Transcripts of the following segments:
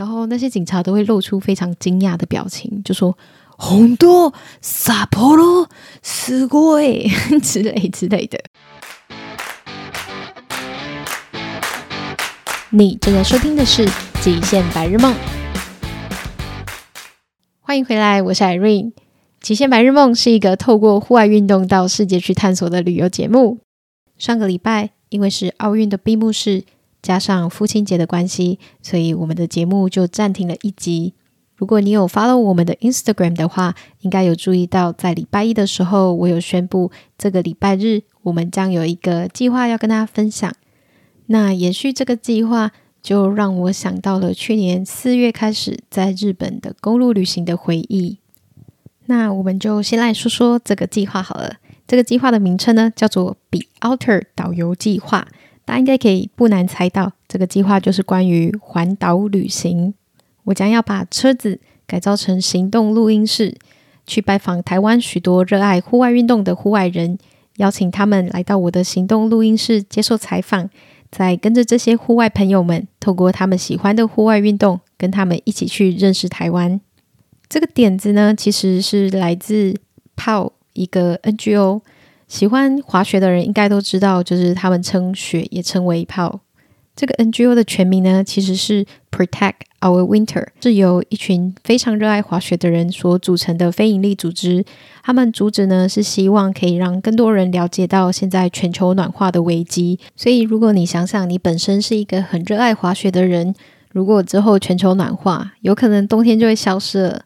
然后那些警察都会露出非常惊讶的表情，就说：“红多萨波罗すごい之类之类的。”你正在收听的是《极限白日梦》，欢迎回来，我是 Irene。《极限白日梦》是一个透过户外运动到世界去探索的旅游节目。上个礼拜因为是奥运的闭幕式。 加上父亲节的关系，所以我们的节目就暂停了一集。如果你有 follow 我们的 Instagram 的话，应该有注意到，在礼拜一的时候，我有宣布这个礼拜日我们将有一个计划要跟大家分享。那延续这个计划，就让我想到了去年四月开始在日本的公路旅行的回忆。那我们就先来说说这个计划好了。这个计划的名称呢，叫做 Be Outer 导游计划。大家应该可以不难猜到，这个计划就是关于环岛旅行。我将要把车子改造成行动录音室，去拜访台湾许多热爱户外运动的户外人，邀请他们来到我的行动录音室接受采访，再跟着这些户外朋友们，透过他们喜欢的户外运动，跟他们一起去认识台湾。这个点子呢，其实是来自 PO 一个 NGO。喜欢滑雪的人应该都知道，就是他们称雪也称为 POW。这个 NGO 的全名呢，其实是 Protect Our Winter，是由一群非常热爱滑雪的人所组成的非营利组织。他们主旨呢是希望可以让更多人了解到现在全球暖化的危机。所以，如果你想想，你本身是一个很热爱滑雪的人，如果之后全球暖化，有可能冬天就会消失了。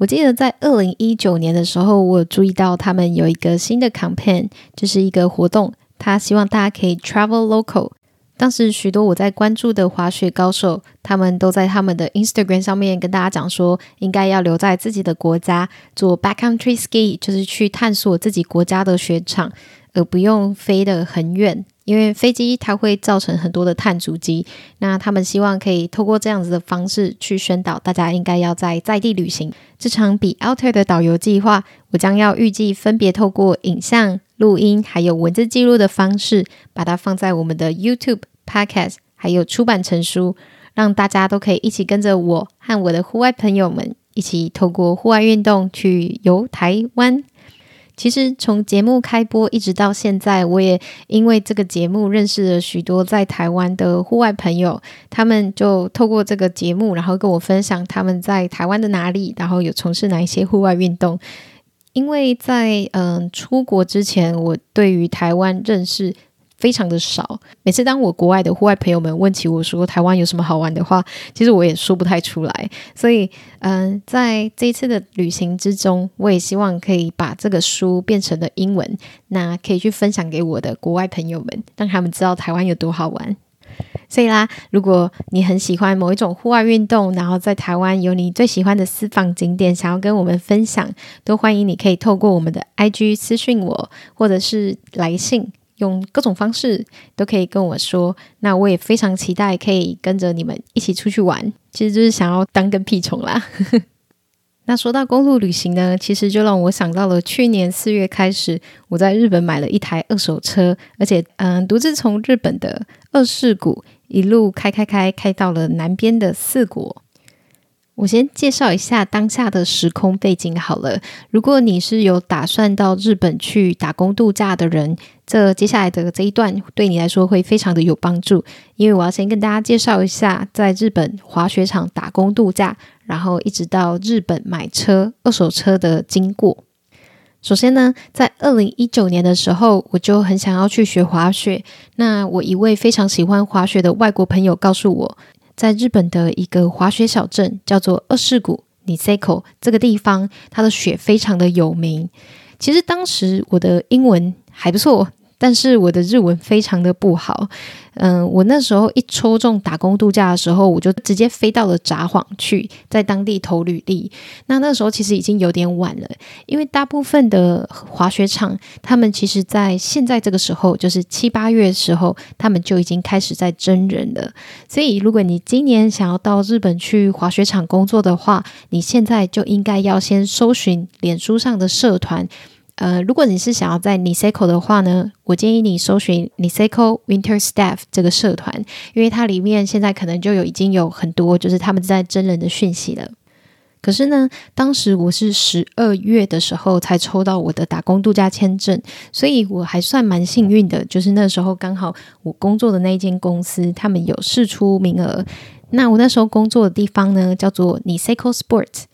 我记得在二零一九年的时候，我有注意到他们有一个新的 campaign，就是一个活动，他希望大家可以 travel local。当时许多我在关注的滑雪高手，他们都在他们的 Instagram 上面跟大家讲说，应该要留在自己的国家做 backcountry ski，就是去探索自己国家的雪场，而不用飞得很远。因为飞机它会造成很多的碳足迹，那他们希望可以透过这样子的方式去宣导大家应该要在在地旅行。这场 Be Outer 的导游计划，我将要预计分别透过影像、录音还有文字记录的方式，把它放在我们的 YouTube、Podcast，还有出版成书，让大家都可以一起跟着我和我的户外朋友们一起透过户外运动去游台湾。其实从节目开播一直到现在，我也因为这个节目认识了许多在台湾的户外朋友。他们就透过这个节目，然后跟我分享他们在台湾的哪里，然后有从事哪一些户外运动。因为在嗯、出国之前，我对于台湾认识。非常的少。每次当我国外的户外朋友们问起我说台湾有什么好玩的话，其实我也说不太出来。所以，嗯、在这一次的旅行之中，我也希望可以把这个书变成了英文，那可以去分享给我的国外朋友们，让他们知道台湾有多好玩。所以啦，如果你很喜欢某一种户外运动，然后在台湾有你最喜欢的私房景点，想要跟我们分享，都欢迎你可以透过我们的 IG 私讯我，或者是来信。用各种方式都可以跟我说，那我也非常期待可以跟着你们一起出去玩，其实就是想要当个屁虫啦。那说到公路旅行呢，其实就让我想到了去年四月开始，我在日本买了一台二手车，而且嗯，独自从日本的二世谷一路开开开开到了南边的四国。我先介绍一下当下的时空背景好了。如果你是有打算到日本去打工度假的人，这接下来的这一段对你来说会非常的有帮助，因为我要先跟大家介绍一下在日本滑雪场打工度假，然后一直到日本买车二手车的经过。首先呢，在二零一九年的时候，我就很想要去学滑雪。那我一位非常喜欢滑雪的外国朋友告诉我，在日本的一个滑雪小镇叫做二世谷 Niseko 这个地方，它的雪非常的有名。其实当时我的英文还不错。但是我的日文非常的不好，嗯，我那时候一抽中打工度假的时候，我就直接飞到了札幌去，在当地投履历。那那时候其实已经有点晚了，因为大部分的滑雪场，他们其实在现在这个时候，就是七八月的时候，他们就已经开始在征人了。所以，如果你今年想要到日本去滑雪场工作的话，你现在就应该要先搜寻脸书上的社团。呃，如果你是想要在 Niseko 的话呢，我建议你搜寻 Niseko Winter Staff 这个社团，因为它里面现在可能就有已经有很多就是他们在真人的讯息了。可是呢，当时我是十二月的时候才抽到我的打工度假签证，所以我还算蛮幸运的，就是那时候刚好我工作的那一间公司他们有释出名额。那我那时候工作的地方呢，叫做 Niseko Sports。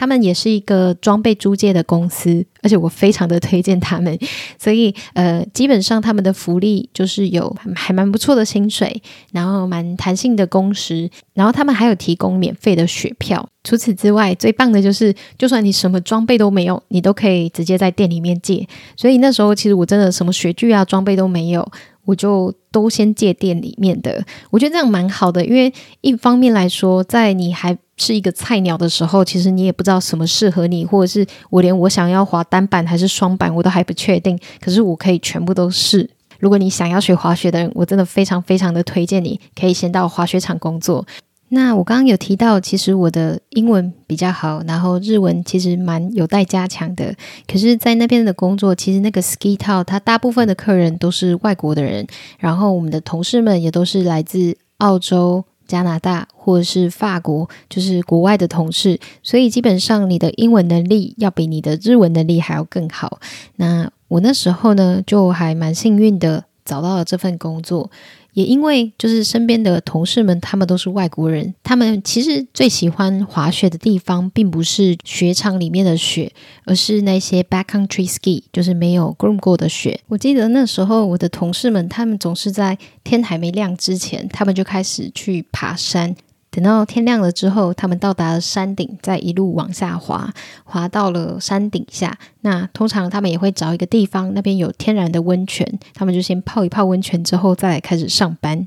他们也是一个装备租借的公司，而且我非常的推荐他们。所以，呃，基本上他们的福利就是有还蛮不错的薪水，然后蛮弹性的工时，然后他们还有提供免费的雪票。除此之外，最棒的就是，就算你什么装备都没有，你都可以直接在店里面借。所以那时候其实我真的什么雪具啊、装备都没有，我就都先借店里面的。我觉得这样蛮好的，因为一方面来说，在你还是一个菜鸟的时候，其实你也不知道什么适合你，或者是我连我想要滑单板还是双板我都还不确定。可是我可以全部都试。如果你想要学滑雪的人，我真的非常非常的推荐你，可以先到滑雪场工作。那我刚刚有提到，其实我的英文比较好，然后日文其实蛮有待加强的。可是，在那边的工作，其实那个 ski town，它大部分的客人都是外国的人，然后我们的同事们也都是来自澳洲。加拿大或者是法国，就是国外的同事，所以基本上你的英文能力要比你的日文能力还要更好。那我那时候呢，就还蛮幸运的，找到了这份工作。也因为就是身边的同事们，他们都是外国人，他们其实最喜欢滑雪的地方，并不是雪场里面的雪，而是那些 backcountry ski，就是没有 groom 过的雪。我记得那时候我的同事们，他们总是在天还没亮之前，他们就开始去爬山。等到天亮了之后，他们到达了山顶，再一路往下滑，滑到了山顶下。那通常他们也会找一个地方，那边有天然的温泉，他们就先泡一泡温泉，之后再开始上班。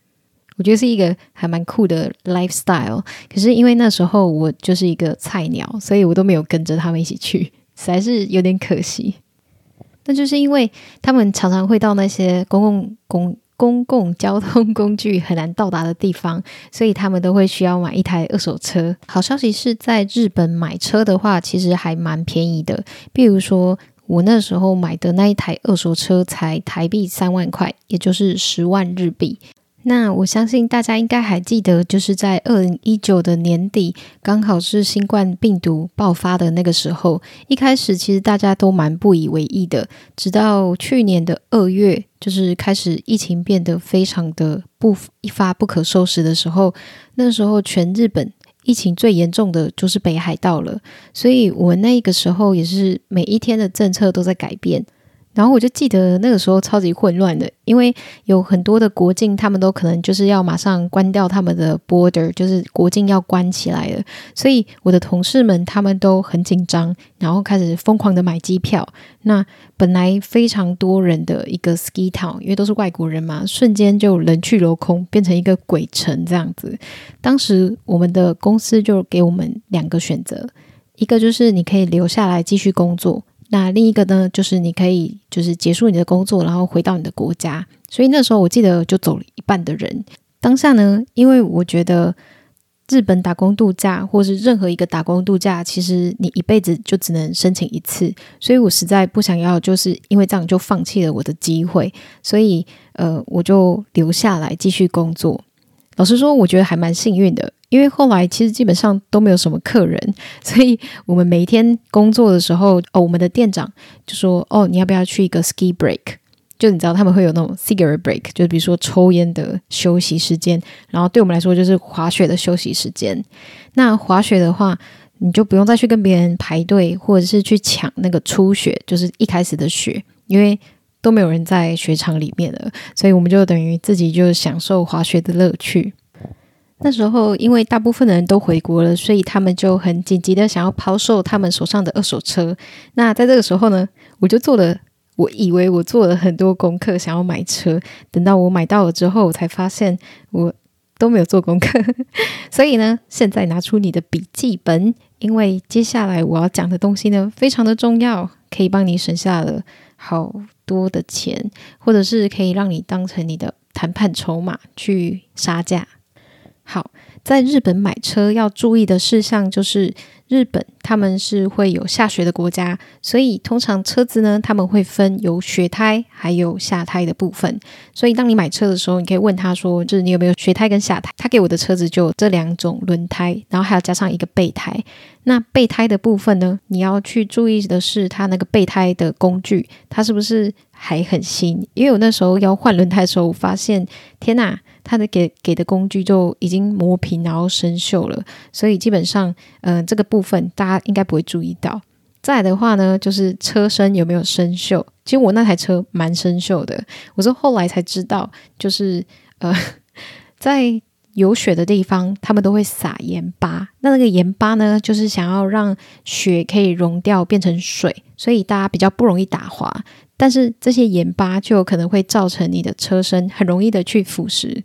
我觉得是一个还蛮酷的 lifestyle。可是因为那时候我就是一个菜鸟，所以我都没有跟着他们一起去，实在是有点可惜。那就是因为他们常常会到那些公共公。公共交通工具很难到达的地方，所以他们都会需要买一台二手车。好消息是在日本买车的话，其实还蛮便宜的。比如说，我那时候买的那一台二手车才台币三万块，也就是十万日币。那我相信大家应该还记得，就是在二零一九的年底，刚好是新冠病毒爆发的那个时候。一开始其实大家都蛮不以为意的，直到去年的二月，就是开始疫情变得非常的不一发不可收拾的时候，那时候全日本疫情最严重的就是北海道了。所以我那个时候也是每一天的政策都在改变。然后我就记得那个时候超级混乱的，因为有很多的国境，他们都可能就是要马上关掉他们的 border，就是国境要关起来了。所以我的同事们他们都很紧张，然后开始疯狂的买机票。那本来非常多人的一个 ski town，因为都是外国人嘛，瞬间就人去楼空，变成一个鬼城这样子。当时我们的公司就给我们两个选择，一个就是你可以留下来继续工作。那另一个呢，就是你可以就是结束你的工作，然后回到你的国家。所以那时候我记得就走了一半的人。当下呢，因为我觉得日本打工度假或是任何一个打工度假，其实你一辈子就只能申请一次，所以我实在不想要，就是因为这样就放弃了我的机会。所以呃，我就留下来继续工作。老实说，我觉得还蛮幸运的。因为后来其实基本上都没有什么客人，所以我们每一天工作的时候，哦，我们的店长就说：“哦，你要不要去一个 ski break？” 就你知道他们会有那种 cigarette break，就比如说抽烟的休息时间，然后对我们来说就是滑雪的休息时间。那滑雪的话，你就不用再去跟别人排队，或者是去抢那个初雪，就是一开始的雪，因为都没有人在雪场里面了，所以我们就等于自己就享受滑雪的乐趣。那时候，因为大部分的人都回国了，所以他们就很紧急的想要抛售他们手上的二手车。那在这个时候呢，我就做了，我以为我做了很多功课，想要买车。等到我买到了之后，我才发现我都没有做功课。所以呢，现在拿出你的笔记本，因为接下来我要讲的东西呢，非常的重要，可以帮你省下了好多的钱，或者是可以让你当成你的谈判筹码去杀价。好，在日本买车要注意的事项就是。日本他们是会有下雪的国家，所以通常车子呢，他们会分有雪胎还有下胎的部分。所以当你买车的时候，你可以问他说，就是你有没有雪胎跟下胎？他给我的车子就有这两种轮胎，然后还要加上一个备胎。那备胎的部分呢，你要去注意的是，它那个备胎的工具，它是不是还很新？因为我那时候要换轮胎的时候，我发现，天哪！它的给给的工具就已经磨平，然后生锈了，所以基本上，嗯、这个部分大家应该不会注意到。再来的话呢，就是车身有没有生锈？其实我那台车蛮生锈的，我是后来才知道，就是呃，在有雪的地方，他们都会撒盐巴。那那个盐巴呢，就是想要让雪可以融掉，变成水，所以大家比较不容易打滑。但是这些盐巴就有可能会造成你的车身很容易的去腐蚀。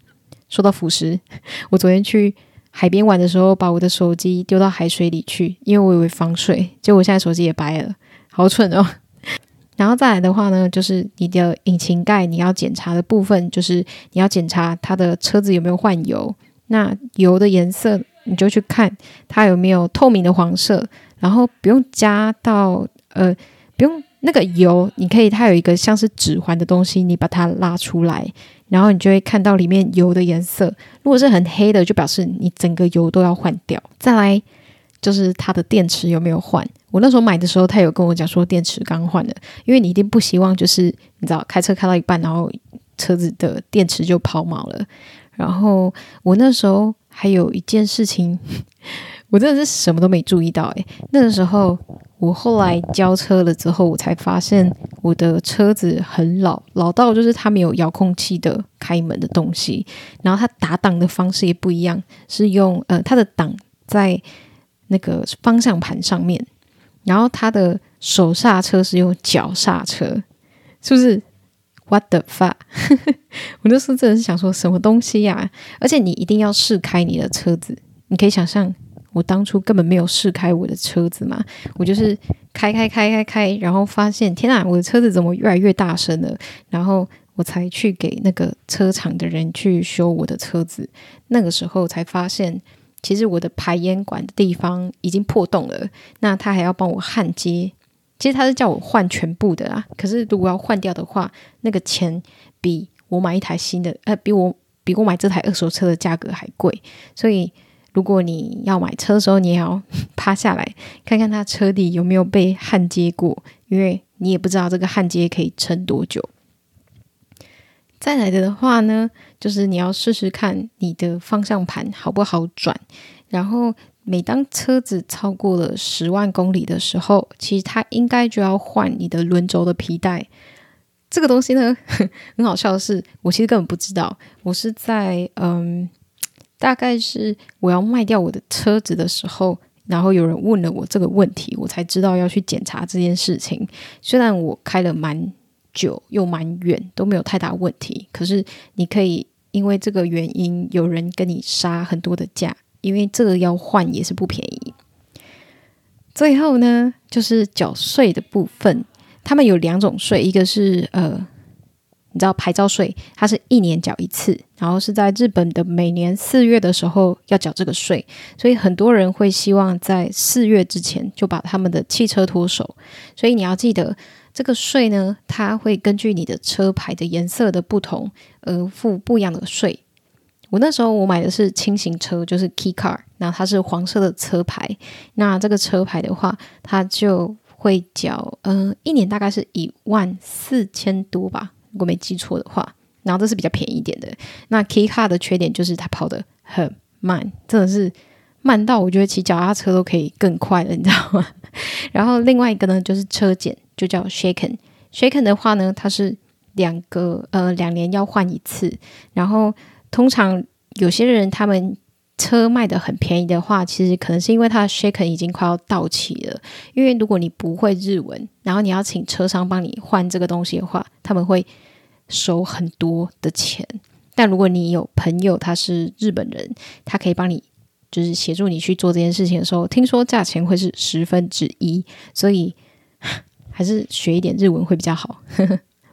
说到腐蚀，我昨天去海边玩的时候，把我的手机丢到海水里去，因为我以为防水，结果我现在手机也白了，好蠢哦。然后再来的话呢，就是你的引擎盖你要检查的部分，就是你要检查它的车子有没有换油。那油的颜色，你就去看它有没有透明的黄色，然后不用加到呃，不用那个油，你可以它有一个像是指环的东西，你把它拉出来。然后你就会看到里面油的颜色，如果是很黑的，就表示你整个油都要换掉。再来就是它的电池有没有换？我那时候买的时候，他有跟我讲说电池刚换的，因为你一定不希望就是你知道开车开到一半，然后车子的电池就抛锚了。然后我那时候还有一件事情，我真的是什么都没注意到诶，那个时候。我后来交车了之后，我才发现我的车子很老，老到就是它没有遥控器的开门的东西，然后它打档的方式也不一样，是用呃它的档在那个方向盘上面，然后它的手刹车是用脚刹车，是不是？What the fuck？我那时候真的是想说什么东西呀、而且你一定要试开你的车子，你可以想象。我当初根本没有试开我的车子嘛，我就是开开开开开，然后发现天啊，我的车子怎么越来越大声了？然后我才去给那个车厂的人去修我的车子。那个时候才发现，其实我的排烟管的地方已经破洞了。那他还要帮我焊接，其实他是叫我换全部的啊。可是如果要换掉的话，那个钱比我买一台新的，呃，比我比我买这台二手车的价格还贵，所以。如果你要买车的时候，你也要 趴下来看看它车底有没有被焊接过，因为你也不知道这个焊接可以撑多久。再来的话呢，就是你要试试看你的方向盘好不好转。然后每当车子超过了十万公里的时候，其实它应该就要换你的轮轴的皮带。这个东西呢，很好笑的是，我其实根本不知道，我是在嗯。大概是我要卖掉我的车子的时候，然后有人问了我这个问题，我才知道要去检查这件事情。虽然我开了蛮久又蛮远，都没有太大问题，可是你可以因为这个原因，有人跟你杀很多的价，因为这个要换也是不便宜。最后呢，就是缴税的部分，他们有两种税，一个是呃。你知道牌照税，它是一年缴一次，然后是在日本的每年四月的时候要缴这个税，所以很多人会希望在四月之前就把他们的汽车脱手。所以你要记得，这个税呢，它会根据你的车牌的颜色的不同而付不一样的税。我那时候我买的是轻型车，就是 Kei Car，那它是黄色的车牌，那这个车牌的话，它就会缴，呃，一年大概是一万四千多吧。如果没记错的话，然后这是比较便宜一点的。那 Kei Car 的缺点就是它跑得很慢，真的是慢到我觉得骑脚踏车都可以更快了，你知道吗？然后另外一个呢，就是车检，就叫 Shaken。Shaken 的话呢，它是两个呃两年要换一次。然后通常有些人他们。车卖的很便宜的话，其实可能是因为它的 Shaken 已经快要到期了。因为如果你不会日文，然后你要请车商帮你换这个东西的话，他们会收很多的钱。但如果你有朋友他是日本人，他可以帮你就是协助你去做这件事情的时候，听说价钱会是十分之一。所以 还是学一点日文会比较好，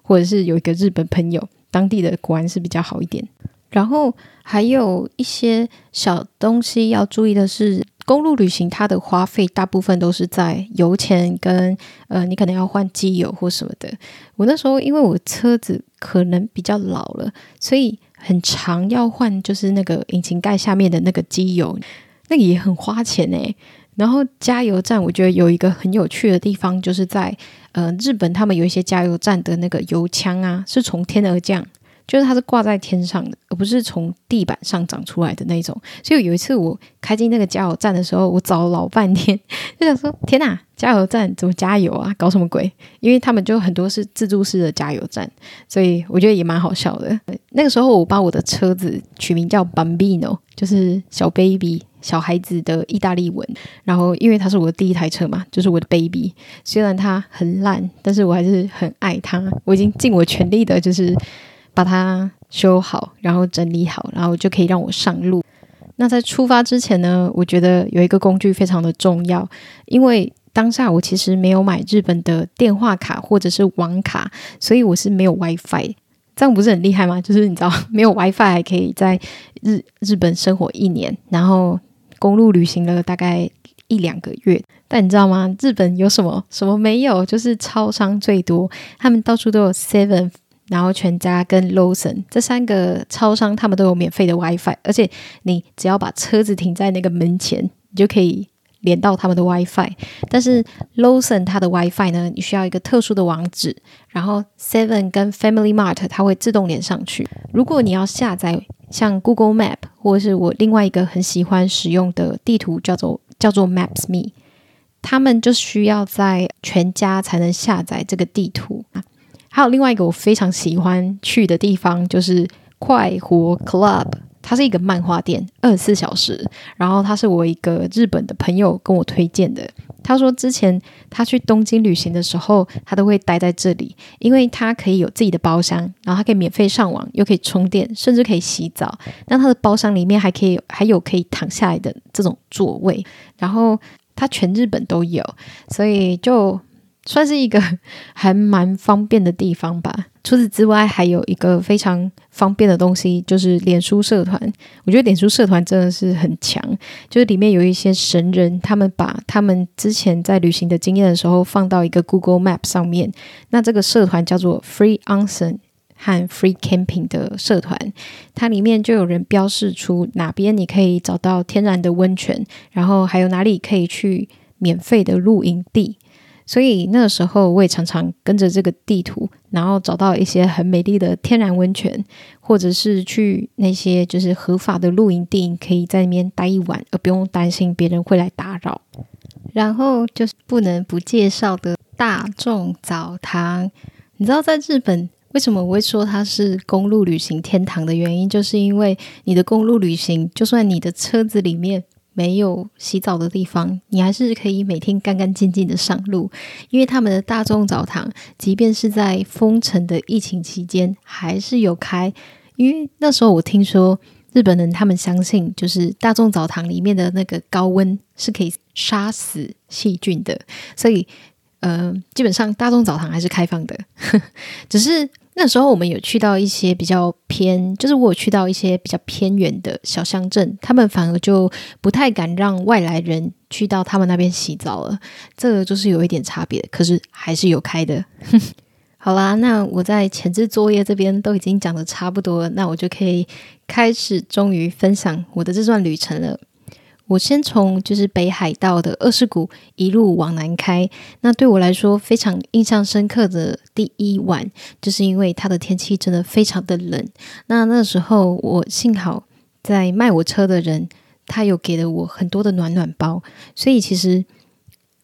或者是有一个日本朋友，当地的果然是比较好一点。然后还有一些小东西要注意的是，公路旅行它的花费大部分都是在油钱跟呃，你可能要换机油或什么的。我那时候因为我车子可能比较老了，所以很常要换，就是那个引擎盖下面的那个机油，那个也很花钱诶。然后加油站，我觉得有一个很有趣的地方，就是在呃日本，他们有一些加油站的那个油枪啊，是从天而降。就是它是挂在天上的，而不是从地板上长出来的那种。所以有一次我开进那个加油站的时候，我找了老半天，就想说：天哪，加油站怎么加油啊？搞什么鬼？因为他们就很多是自助式的加油站，所以我觉得也蛮好笑的。那个时候我把我的车子取名叫 Bambino，就是小 baby 小孩子的意大利文。然后因为它是我的第一台车嘛，就是我的 baby。虽然它很烂，但是我还是很爱它。我已经尽我全力的，就是。把它修好，然后整理好，然后就可以让我上路。那在出发之前呢，我觉得有一个工具非常的重要，因为当下我其实没有买日本的电话卡或者是网卡，所以我是没有 WiFi。这样不是很厉害吗？就是你知道，没有 WiFi 还可以在日日本生活一年，然后公路旅行了大概一两个月。但你知道吗？日本有什么？什么没有？就是超商最多，他们到处都有 Seven。然后全家跟 Lawson 这三个超商，他们都有免费的 WiFi，而且你只要把车子停在那个门前，你就可以连到他们的 WiFi。但是 Lawson 它的 WiFi 呢，你需要一个特殊的网址，然后 Seven 跟 Family Mart 它会自动连上去。如果你要下载像 Google Map 或者是我另外一个很喜欢使用的地图叫做叫做 Maps.me，他们就需要在全家才能下载这个地图。还有另外一个我非常喜欢去的地方，就是快活 Club，它是一个漫画店，二十四小时。然后它是我一个日本的朋友跟我推荐的。他说之前他去东京旅行的时候，他都会待在这里，因为他可以有自己的包厢，然后他可以免费上网，又可以充电，甚至可以洗澡。那他的包厢里面还可以还有可以躺下来的这种座位，然后他全日本都有，所以就。算是一个 还蛮方便的地方吧。除此之外，还有一个非常方便的东西，就是脸书社团。我觉得脸书社团真的是很强，就是里面有一些神人，他们把他们之前在旅行的经验的时候放到一个 Google Map 上面。那这个社团叫做 Free Onsen 和 Free Camping 的社团，它里面就有人标示出哪边你可以找到天然的温泉，然后还有哪里可以去免费的露营地。所以那个时候，我也常常跟着这个地图，然后找到一些很美丽的天然温泉，或者是去那些就是合法的露营地，可以在那边待一晚，而不用担心别人会来打扰。然后就是不能不介绍的大众澡堂。你知道在日本为什么我会说它是公路旅行天堂的原因，就是因为你的公路旅行，就算你的车子里面。没有洗澡的地方，你还是可以每天干干净净的上路，因为他们的大众澡堂，即便是在封城的疫情期间，还是有开。因为那时候我听说日本人他们相信，就是大众澡堂里面的那个高温是可以杀死细菌的，所以呃，基本上大众澡堂还是开放的，只是。那时候我们有去到一些比较偏，就是我有去到一些比较偏远的小乡镇，他们反而就不太敢让外来人去到他们那边洗澡了。这个就是有一点差别，可是还是有开的。好啦，那我在前置作业这边都已经讲的差不多了，那我就可以开始，终于分享我的这段旅程了。我先从就是北海道的二世谷一路往南开，那对我来说非常印象深刻的第一晚，就是因为它的天气真的非常的冷。那那时候我幸好在卖我车的人，他有给了我很多的暖暖包，所以其实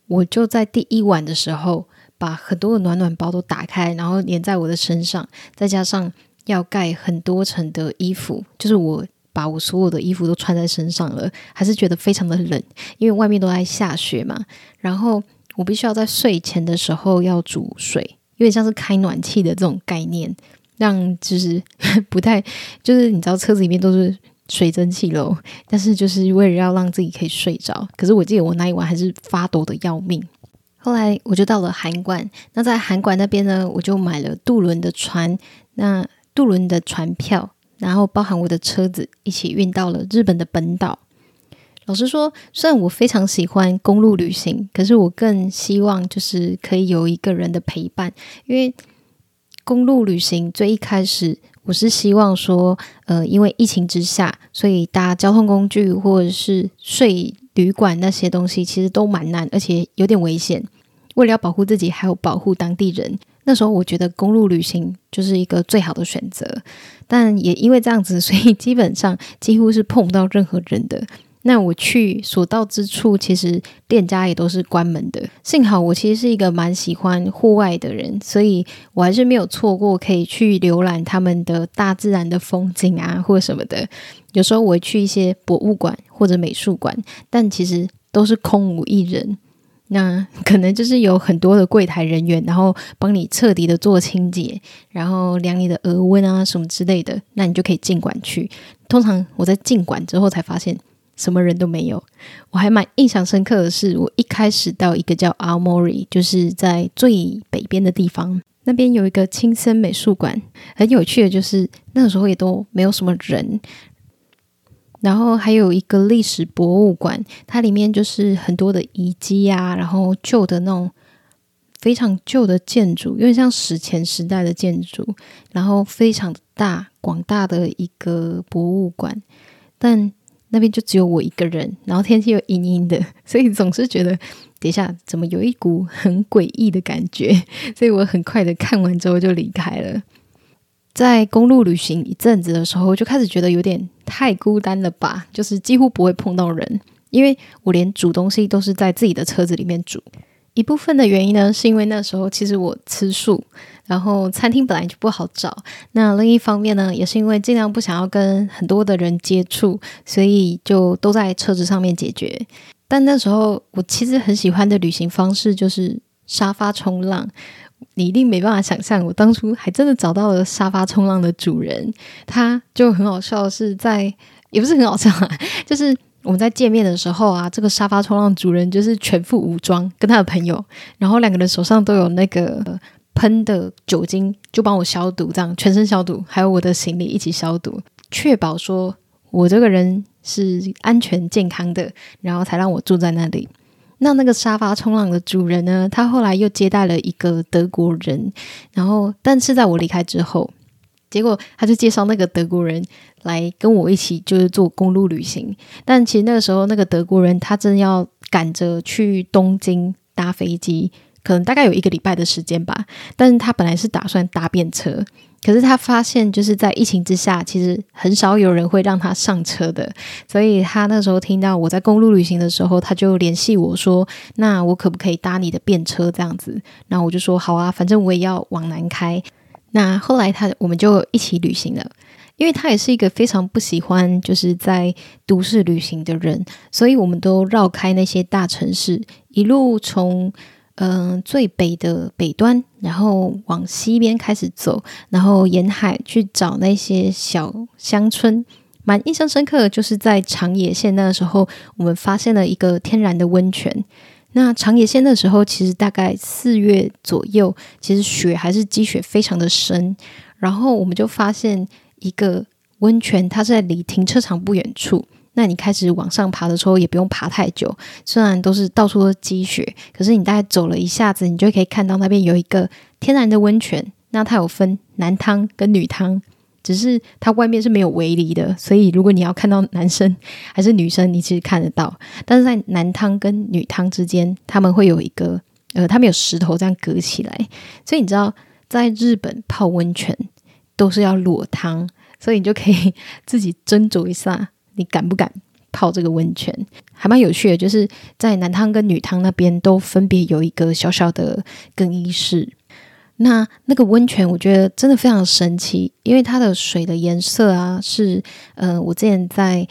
我就在第一晚的时候把很多的暖暖包都打开，然后粘在我的身上，再加上要盖很多层的衣服，就是我。把我所有的衣服都穿在身上了，还是觉得非常的冷，因为外面都在下雪嘛。然后我必须要在睡前的时候要煮水，有点像是开暖气的这种概念，让就是 不太就是你知道车子里面都是水蒸气喽，但是就是为了要让自己可以睡着。可是我记得我那一晚还是发抖的要命。后来我就到了韩馆，那在韩馆那边呢，我就买了渡轮的船，那渡轮的船票。然后包含我的车子一起运到了日本的本岛。老实说，虽然我非常喜欢公路旅行，可是我更希望就是可以有一个人的陪伴，因为公路旅行最一开始我是希望说，呃，因为疫情之下，所以搭交通工具或者是睡旅馆那些东西其实都蛮难，而且有点危险。为了要保护自己，还有保护当地人，那时候我觉得公路旅行就是一个最好的选择。但也因为这样子，所以基本上几乎是碰不到任何人的。那我去所到之处，其实店家也都是关门的。幸好我其实是一个蛮喜欢户外的人，所以我还是没有错过可以去浏览他们的大自然的风景啊，或什么的。有时候我去一些博物馆或者美术馆，但其实都是空无一人。那可能就是有很多的柜台人员，然后帮你彻底的做清洁，然后量你的额温啊什么之类的，那你就可以进馆去。通常我在进馆之后才发现。什么人都没有，我还蛮印象深刻的是，我一开始到一个叫 Almori，就是在最北边的地方，那边有一个青森美术馆，很有趣的就是那个时候也都没有什么人，然后还有一个历史博物馆，它里面就是很多的遗迹啊，然后旧的那种非常旧的建筑，有点像史前时代的建筑，然后非常大广大的一个博物馆，但。那边就只有我一个人，然后天气又阴阴的，所以总是觉得等一下怎么有一股很诡异的感觉，所以我很快的看完之后就离开了。在公路旅行一阵子的时候，就开始觉得有点太孤单了吧，就是几乎不会碰到人，因为我连煮东西都是在自己的车子里面煮。一部分的原因呢，是因为那时候其实我吃素，然后餐厅本来就不好找。那另一方面呢，也是因为尽量不想要跟很多的人接触，所以就都在车子上面解决。但那时候我其实很喜欢的旅行方式就是沙发冲浪。你一定没办法想象，我当初还真的找到了沙发冲浪的主人，他就很好笑，是在也不是很好笑啊，就是。我们在见面的时候啊，这个沙发冲浪主人就是全副武装，跟他的朋友，然后两个人手上都有那个喷的酒精，就帮我消毒，这样全身消毒，还有我的行李一起消毒，确保说我这个人是安全健康的，然后才让我住在那里。那那个沙发冲浪的主人呢，他后来又接待了一个德国人，然后但是在我离开之后。结果他就介绍那个德国人来跟我一起，就是做公路旅行。但其实那个时候，那个德国人他正要赶着去东京搭飞机，可能大概有一个礼拜的时间吧。但是他本来是打算搭便车，可是他发现就是在疫情之下，其实很少有人会让他上车的。所以他那时候听到我在公路旅行的时候，他就联系我说：“那我可不可以搭你的便车这样子？”然后我就说：“好啊，反正我也要往南开。”那后来他我们就一起旅行了，因为他也是一个非常不喜欢就是在都市旅行的人，所以我们都绕开那些大城市，一路从嗯、最北的北端，然后往西边开始走，然后沿海去找那些小乡村。蛮印象深刻的，就是在长野县那个时候，我们发现了一个天然的温泉。那长野县的时候，其实大概四月左右，其实雪还是积雪非常的深。然后我们就发现一个温泉，它是在离停车场不远处。那你开始往上爬的时候，也不用爬太久。虽然都是到处都是积雪，可是你大概走了一下子，你就可以看到那边有一个天然的温泉。那它有分男汤跟女汤。只是它外面是没有围篱的，所以如果你要看到男生还是女生，你其实看得到。但是在男汤跟女汤之间，他们会有一个呃，他们有石头这样隔起来。所以你知道，在日本泡温泉都是要裸汤，所以你就可以自己斟酌一下，你敢不敢泡这个温泉？还蛮有趣的，就是在男汤跟女汤那边都分别有一个小小的更衣室。那那个温泉，我觉得真的非常神奇，因为它的水的颜色啊，是呃，我之前在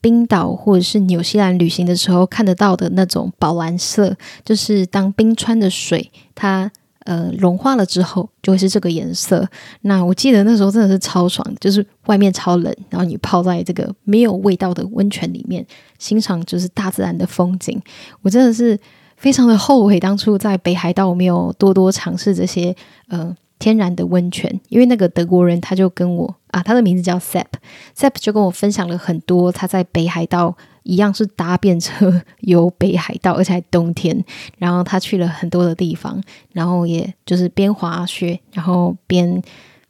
冰岛或者是纽西兰旅行的时候看得到的那种宝蓝色，就是当冰川的水它呃融化了之后，就会是这个颜色。那我记得那时候真的是超爽，就是外面超冷，然后你泡在这个没有味道的温泉里面，欣赏就是大自然的风景，我真的是。非常的后悔当初在北海道没有多多尝试这些呃天然的温泉，因为那个德国人他就跟我啊，他的名字叫 Sepp，Sepp 就跟我分享了很多他在北海道一样是搭便车游北海道，而且还冬天，然后他去了很多的地方，然后也就是边滑雪，然后边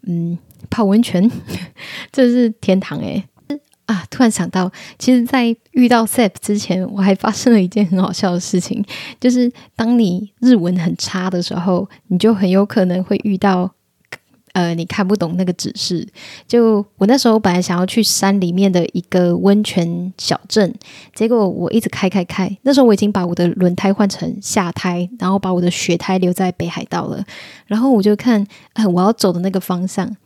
嗯泡温泉，这是天堂诶。啊！突然想到，其实，在遇到 Sepp 之前，我还发生了一件很好笑的事情，就是当你日文很差的时候，你就很有可能会遇到，呃，你看不懂那个指示。就我那时候本来想要去山里面的一个温泉小镇，结果我一直开开开，那时候我已经把我的轮胎换成夏胎，然后把我的雪胎留在北海道了，然后我就看，呃，我要走的那个方向。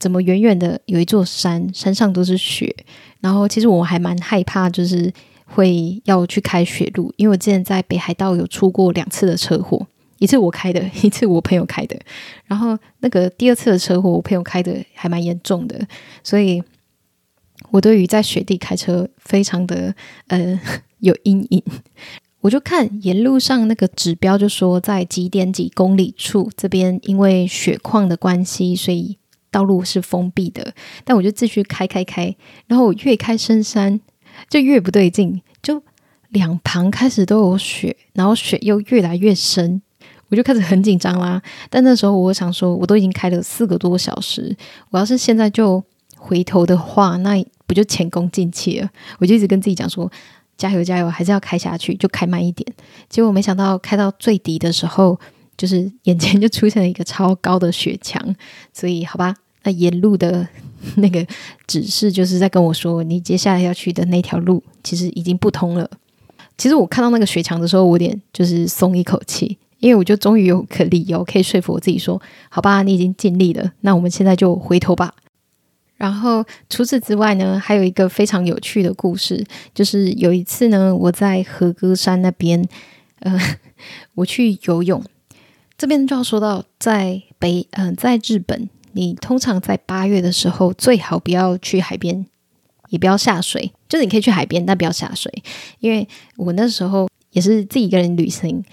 怎么远远的有一座山，山上都是雪。然后其实我还蛮害怕，就是会要去开雪路，因为我之前在北海道有出过两次的车祸，一次我开的，一次我朋友开的。然后那个第二次的车祸，我朋友开的还蛮严重的，所以我对于在雪地开车非常的呃 有阴影。我就看沿路上那个指标，就说在几点几公里处这边，因为雪况的关系，所以。道路是封闭的，但我就继续开开开，然后我越开深山就越不对劲，就两旁开始都有雪，然后雪又越来越深，我就开始很紧张啦。但那时候我想说，我都已经开了四个多小时，我要是现在就回头的话，那不就前功尽弃了？我就一直跟自己讲说，加油加油，还是要开下去，就开慢一点。结果没想到开到最底的时候，就是眼前就出现了一个超高的雪墙，所以好吧。那沿路的那个指示就是在跟我说，你接下来要去的那条路其实已经不通了。其实我看到那个雪墙的时候，我有点就是松一口气，因为我就终于有个理由可以说服我自己说，好吧，你已经尽力了，那我们现在就回头吧。然后除此之外呢，还有一个非常有趣的故事，就是有一次呢，我在和歌山那边，呃，我去游泳，这边就要说到在北，嗯、呃，在日本。你通常在八月的时候最好不要去海边，也不要下水。就是你可以去海边，但不要下水。因为我那时候也是自己一个人旅行，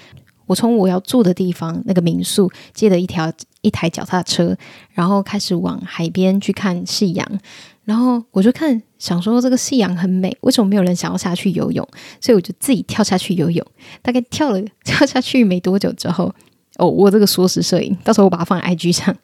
我从我要住的地方那个民宿借了一条一台脚踏车，然后开始往海边去看夕阳。然后我就看，想说这个夕阳很美，为什么没有人想要下去游泳？所以我就自己跳下去游泳。大概跳了跳下去没多久之后。哦，我这个缩时摄影，到时候我把它放在 IG 上。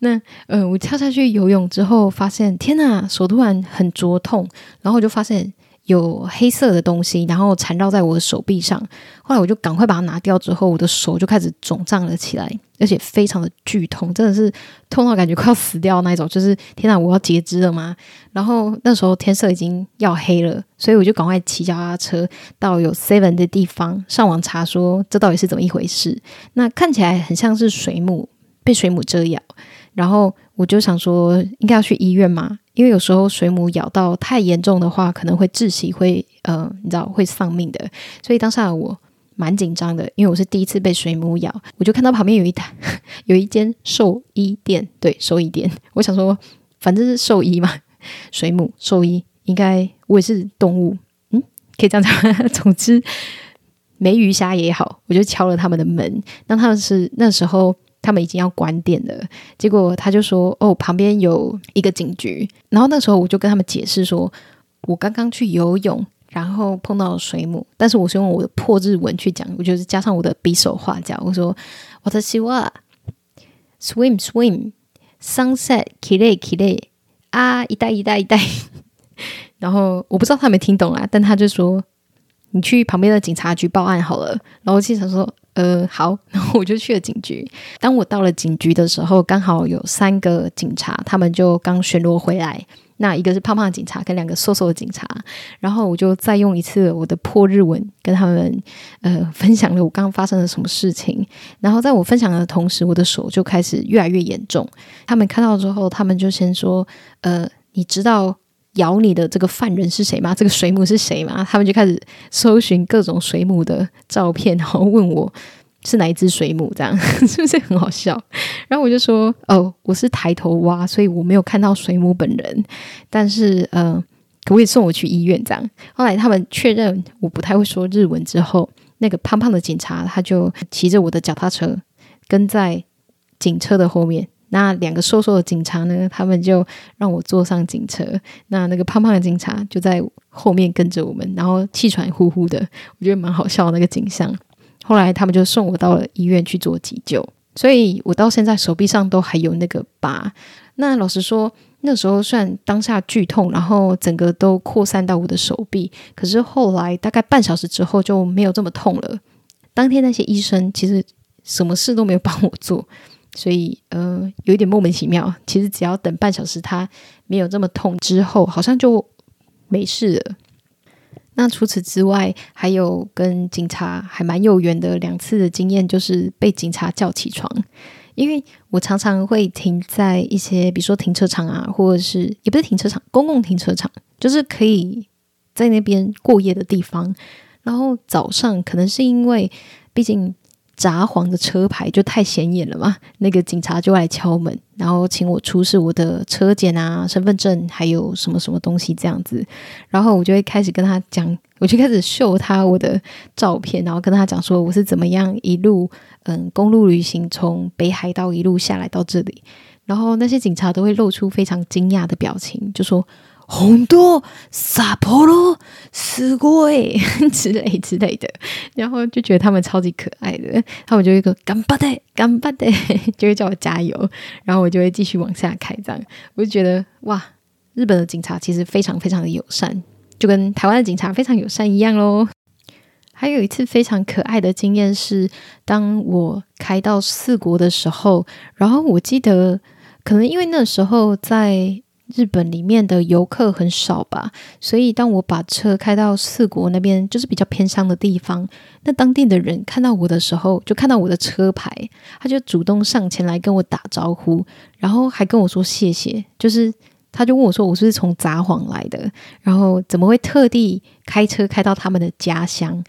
那，呃，我跳下去游泳之后，发现天哪，手突然很灼痛，然后我就发现。有黑色的东西，然后缠绕在我的手臂上。后来我就赶快把它拿掉，之后我的手就开始肿胀了起来，而且非常的剧痛，真的是痛到感觉快要死掉那种。就是天哪，我要截肢了吗？然后那时候天色已经要黑了，所以我就赶快骑脚踏车到有 Seven 的地方，上网查说这到底是怎么一回事。那看起来很像是水母被水母蛰咬，然后我就想说应该要去医院吗？因为有时候水母咬到太严重的话，可能会窒息，会呃，你知道会丧命的。所以当下我蛮紧张的，因为我是第一次被水母咬。我就看到旁边有一台 有一间兽医店，对，兽医店。我想说，反正是兽医嘛，水母兽医应该我也是动物，嗯，可以这样讲。总之，没鱼虾也好，我就敲了他们的门。那他们是那时候。他们已经要关店了，结果他就说：“哦，旁边有一个警局。”然后那时候我就跟他们解释说：“我刚刚去游泳，然后碰到了水母，但是我是用我的破日文去讲，我就是加上我的比手画脚，我说：‘我的希望 swim swim sunset kile kile 啊，一带一带一带。’ 然后我不知道他有没有听懂啊，但他就说：‘你去旁边的警察局报案好了。’然后我经常说。呃，好，然后我就去了警局。当我到了警局的时候，刚好有三个警察，他们就刚巡逻回来。那一个是胖胖的警察，跟两个瘦瘦的警察。然后我就再用一次我的破日文跟他们呃分享了我刚刚发生了什么事情。然后在我分享的同时，我的手就开始越来越严重。他们看到之后，他们就先说：“呃，你知道咬你的这个犯人是谁吗？这个水母是谁吗？”他们就开始搜寻各种水母的照片，然后问我。是哪一只水母？这样 是不是很好笑？然后我就说：“哦，我是抬头蛙，所以我没有看到水母本人。但是，呃，可不可以送我去医院？”这样。后来他们确认我不太会说日文之后，那个胖胖的警察他就骑着我的脚踏车跟在警车的后面，那两个瘦瘦的警察呢，他们就让我坐上警车，那那个胖胖的警察就在后面跟着我们，然后气喘呼呼的，我觉得蛮好笑的那个景象。后来他们就送我到了医院去做急救，所以我到现在手臂上都还有那个疤。那老实说，那时候算当下剧痛，然后整个都扩散到我的手臂，可是后来大概半小时之后就没有这么痛了。当天那些医生其实什么事都没有帮我做。所以，呃，有一点莫名其妙。其实只要等半小时，他没有这么痛之后，好像就没事了。那除此之外，还有跟警察还蛮有缘的两次的经验，就是被警察叫起床。因为我常常会停在一些，比如说停车场啊，或者是也不是停车场，公共停车场，就是可以在那边过夜的地方。然后早上可能是因为，毕竟。札幌的车牌就太显眼了嘛，那个警察就来敲门，然后请我出示我的车检啊、身份证，还有什么什么东西这样子，然后我就会开始跟他讲，我就开始秀他我的照片，然后跟他讲说我是怎么样一路嗯公路旅行从北海道一路下来到这里，然后那些警察都会露出非常惊讶的表情，就说。红多萨波罗死过诶之类之类的，然后就觉得他们超级可爱的，他们就一个干巴的干巴的，就会叫我加油，然后我就会继续往下开，这样我就觉得哇，日本的警察其实非常非常的友善，就跟台湾的警察非常友善一样喽。还有一次非常可爱的经验是，当我开到四国的时候，然后我记得可能因为那时候在。日本里面的游客很少吧，所以当我把车开到四国那边，就是比较偏乡的地方，那当地的人看到我的时候，就看到我的车牌，他就主动上前来跟我打招呼，然后还跟我说谢谢，就是他就问我说我是不是从札幌来的，然后怎么会特地开车开到他们的家乡，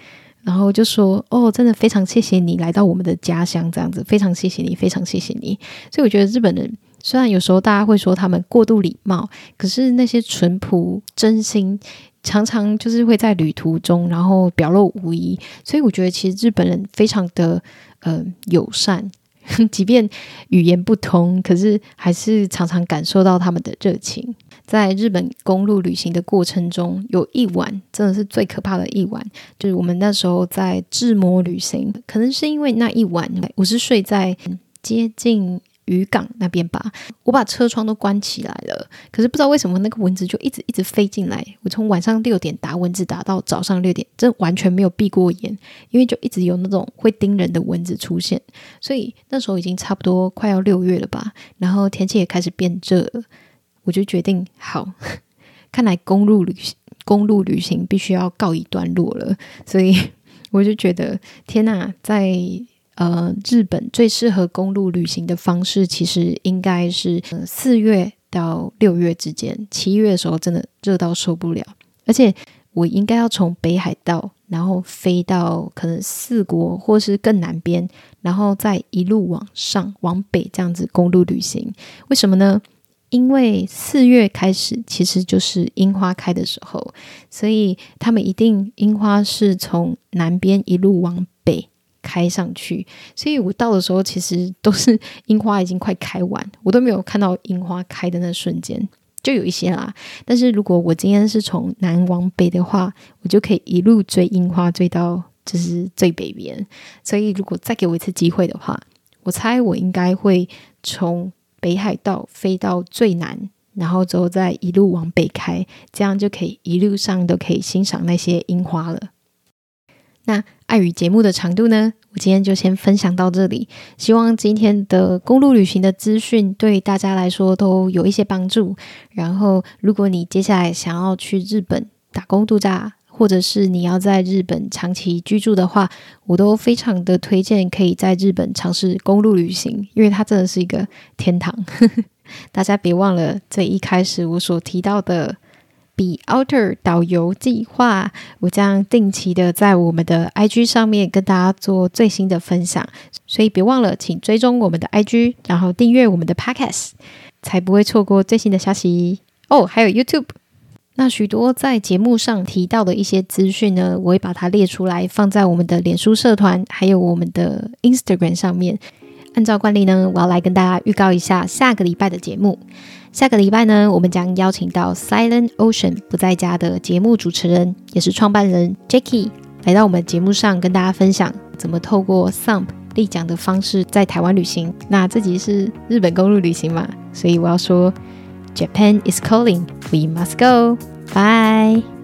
然后就说哦，真的非常谢谢你来到我们的家乡，这样子非常谢谢你，非常谢谢你，所以我觉得日本人。虽然有时候大家会说他们过度礼貌，可是那些淳朴、真心，常常就是会在旅途中，然后表露无遗。所以我觉得，其实日本人非常的呃友善，即便语言不通，可是还是常常感受到他们的热情。在日本公路旅行的过程中，有一晚真的是最可怕的一晚，就是我们那时候在志摩旅行，可能是因为那一晚我是睡在接近。渔港那边吧，我把车窗都关起来了，可是不知道为什么那个蚊子就一直一直飞进来。我从晚上六点打蚊子打到早上六点，这完全没有闭过眼，因为就一直有那种会叮人的蚊子出现。所以那时候已经差不多快要六月了吧，然后天气也开始变热了，我就决定好，看来公路旅行公路旅行必须要告一段落了。所以我就觉得天哪，在。呃，日本最适合公路旅行的方式，其实应该是呃四月到六月之间。七月的时候真的热到受不了，而且我应该要从北海道，然后飞到可能四国或是更南边，然后再一路往上往北这样子公路旅行。为什么呢？因为四月开始其实就是樱花开的时候，所以他们一定樱花是从南边一路往。开上去，所以我到的时候其实都是 樱花已经快开完，我都没有看到樱花开的那瞬间，就有一些啦。但是如果我今天是从南往北的话，我就可以一路追樱花追到就是最北边。所以如果再给我一次机会的话，我猜我应该会从北海道飞到最南，然后之后再一路往北开，这样就可以一路上都可以欣赏那些樱花了。那碍于节目的长度呢，我今天就先分享到这里。希望今天的公路旅行的资讯对大家来说都有一些帮助。然后，如果你接下来想要去日本打工度假，或者是你要在日本长期居住的话，我都非常的推荐可以在日本尝试公路旅行，因为它真的是一个天堂。大家别忘了，这一开始我所提到的。Be Outer 导游计划，我将定期的在我们的 IG 上面跟大家做最新的分享，所以别忘了，请追踪我们的 IG，然后订阅我们的 Podcast，才不会错过最新的消息哦。还有 YouTube，那许多在节目上提到的一些资讯呢，我会把它列出来，放在我们的脸书社团，还有我们的 Instagram 上面。按照惯例呢，我要来跟大家预告一下下个礼拜的节目。下个礼拜呢，我们将邀请到 Silent Ocean 不在家的节目主持人，也是创办人 Jackie 来到我们节目上，跟大家分享怎么透过 Thump 立奖的方式在台湾旅行。那这集是日本公路旅行嘛，所以我要说 Japan is calling, we must go. Bye.